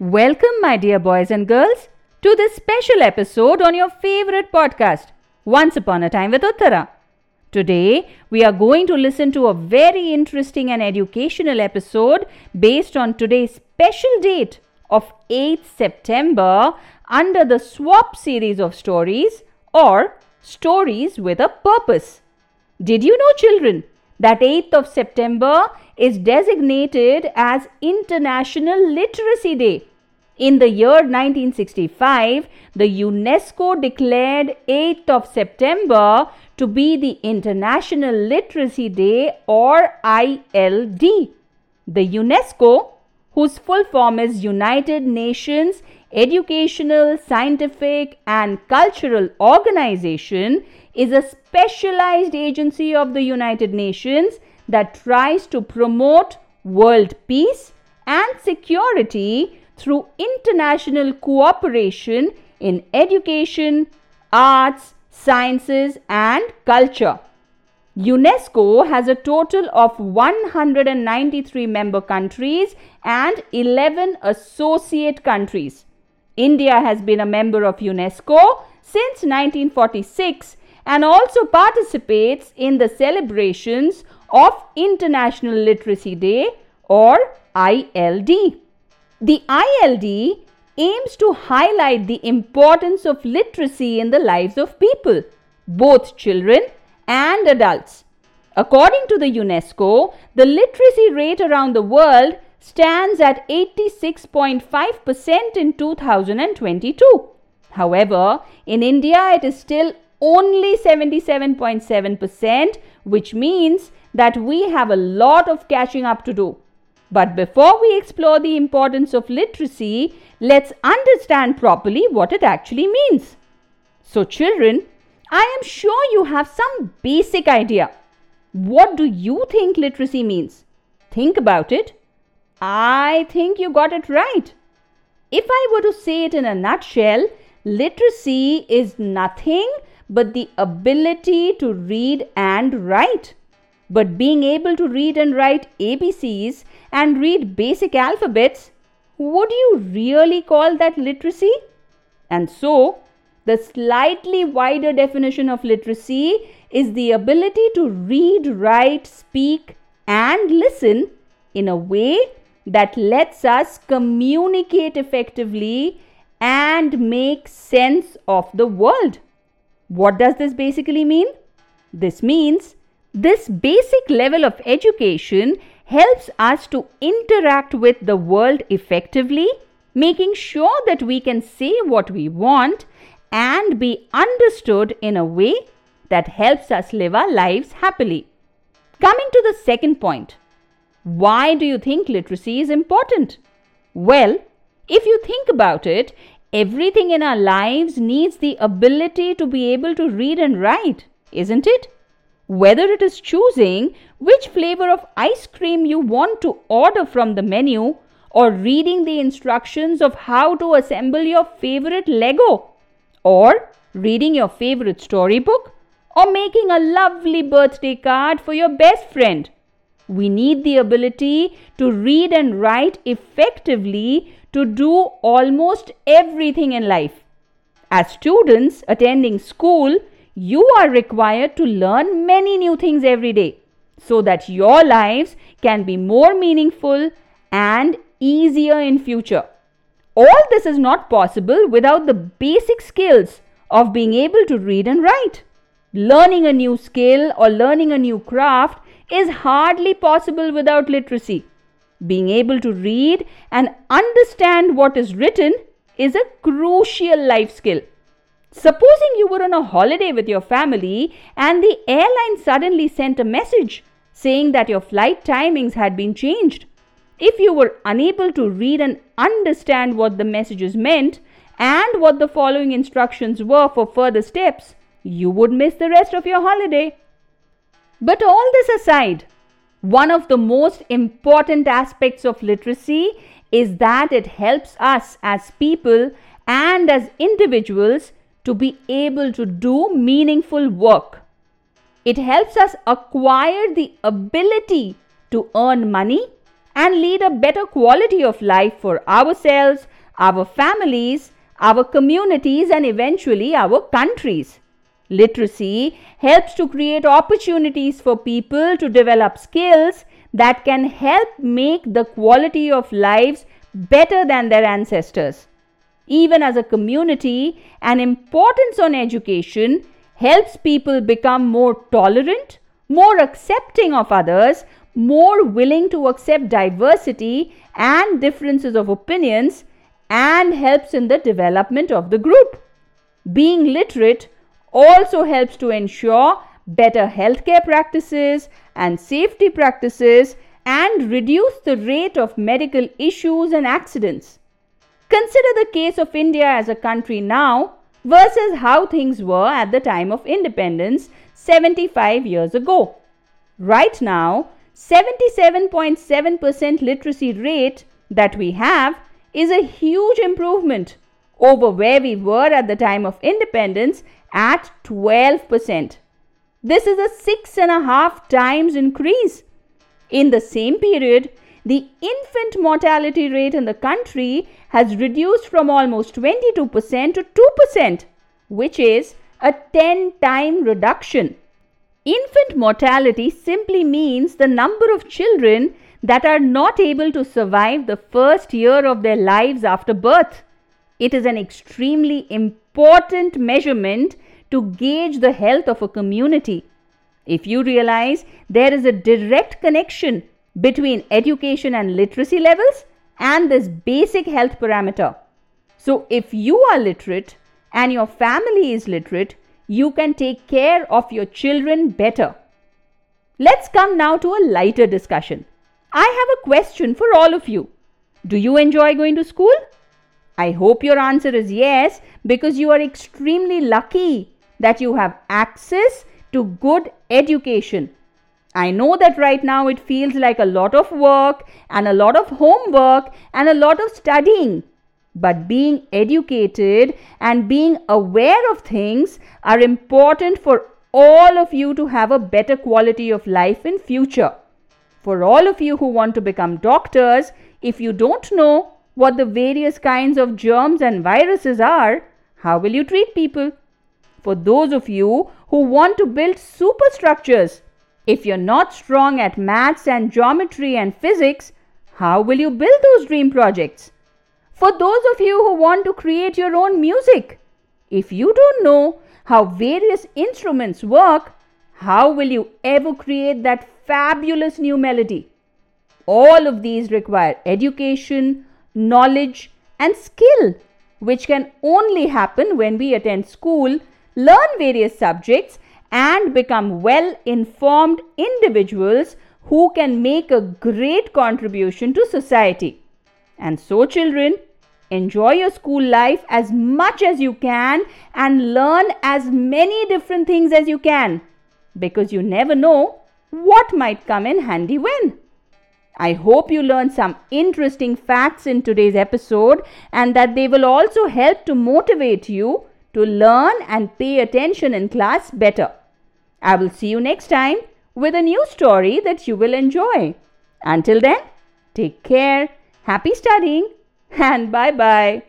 Welcome, my dear boys and girls, to this special episode on your favorite podcast, Once Upon a Time with Uttara. Today, we are going to listen to a very interesting and educational episode based on today's special date of 8th September under the Swap series of stories or Stories with a Purpose. Did you know, children, that 8th of September is designated as International Literacy Day? In the year 1965, the UNESCO declared 8th of September to be the International Literacy Day or ILD. The UNESCO, whose full form is United Nations Educational, Scientific and Cultural Organization, is a specialized agency of the United Nations that tries to promote world peace and security through international cooperation in education, arts, sciences, and culture. UNESCO has a total of 193 member countries and 11 associate countries. India has been a member of UNESCO since 1946 and also participates in the celebrations of International Literacy Day or ILD. The ILD aims to highlight the importance of literacy in the lives of people, both children and adults. According to the UNESCO, the literacy rate around the world stands at 86.5% in 2022. However, in India it is still only 77.7%, which means that we have a lot of catching up to do. But before we explore the importance of literacy, let's understand properly what it actually means. So, children, I am sure you have some basic idea. What do you think literacy means? Think about it. I think you got it right. If I were to say it in a nutshell, literacy is nothing but the ability to read and write. But being able to read and write ABCs and read basic alphabets, would you really call that literacy? And so, the slightly wider definition of literacy is the ability to read, write, speak, and listen in a way that lets us communicate effectively and make sense of the world. What does this basically mean? This means this basic level of education helps us to interact with the world effectively, making sure that we can say what we want and be understood in a way that helps us live our lives happily. Coming to the second point why do you think literacy is important? Well, if you think about it, everything in our lives needs the ability to be able to read and write, isn't it? Whether it is choosing which flavor of ice cream you want to order from the menu or reading the instructions of how to assemble your favorite Lego or reading your favorite storybook or making a lovely birthday card for your best friend. We need the ability to read and write effectively to do almost everything in life. As students attending school, you are required to learn many new things every day so that your lives can be more meaningful and easier in future. All this is not possible without the basic skills of being able to read and write. Learning a new skill or learning a new craft is hardly possible without literacy. Being able to read and understand what is written is a crucial life skill. Supposing you were on a holiday with your family and the airline suddenly sent a message saying that your flight timings had been changed. If you were unable to read and understand what the messages meant and what the following instructions were for further steps, you would miss the rest of your holiday. But all this aside, one of the most important aspects of literacy is that it helps us as people and as individuals to be able to do meaningful work. It helps us acquire the ability to earn money and lead a better quality of life for ourselves, our families, our communities, and eventually our countries. Literacy helps to create opportunities for people to develop skills that can help make the quality of lives better than their ancestors. Even as a community, an importance on education helps people become more tolerant, more accepting of others, more willing to accept diversity and differences of opinions, and helps in the development of the group. Being literate also helps to ensure better healthcare practices and safety practices and reduce the rate of medical issues and accidents. The case of India as a country now versus how things were at the time of independence 75 years ago. Right now, 77.7% literacy rate that we have is a huge improvement over where we were at the time of independence at 12%. This is a six and a half times increase. In the same period, the infant mortality rate in the country has reduced from almost 22% to 2%, which is a 10 time reduction. Infant mortality simply means the number of children that are not able to survive the first year of their lives after birth. It is an extremely important measurement to gauge the health of a community. If you realize there is a direct connection between education and literacy levels and this basic health parameter. So, if you are literate and your family is literate, you can take care of your children better. Let's come now to a lighter discussion. I have a question for all of you. Do you enjoy going to school? I hope your answer is yes because you are extremely lucky that you have access to good education. I know that right now it feels like a lot of work and a lot of homework and a lot of studying. But being educated and being aware of things are important for all of you to have a better quality of life in future. For all of you who want to become doctors, if you don't know what the various kinds of germs and viruses are, how will you treat people? For those of you who want to build superstructures, if you're not strong at maths and geometry and physics, how will you build those dream projects? For those of you who want to create your own music, if you don't know how various instruments work, how will you ever create that fabulous new melody? All of these require education, knowledge, and skill, which can only happen when we attend school learn various subjects, and become well informed individuals who can make a great contribution to society. And so, children, enjoy your school life as much as you can and learn as many different things as you can because you never know what might come in handy when. I hope you learned some interesting facts in today's episode and that they will also help to motivate you to learn and pay attention in class better. I will see you next time with a new story that you will enjoy. Until then, take care, happy studying, and bye bye.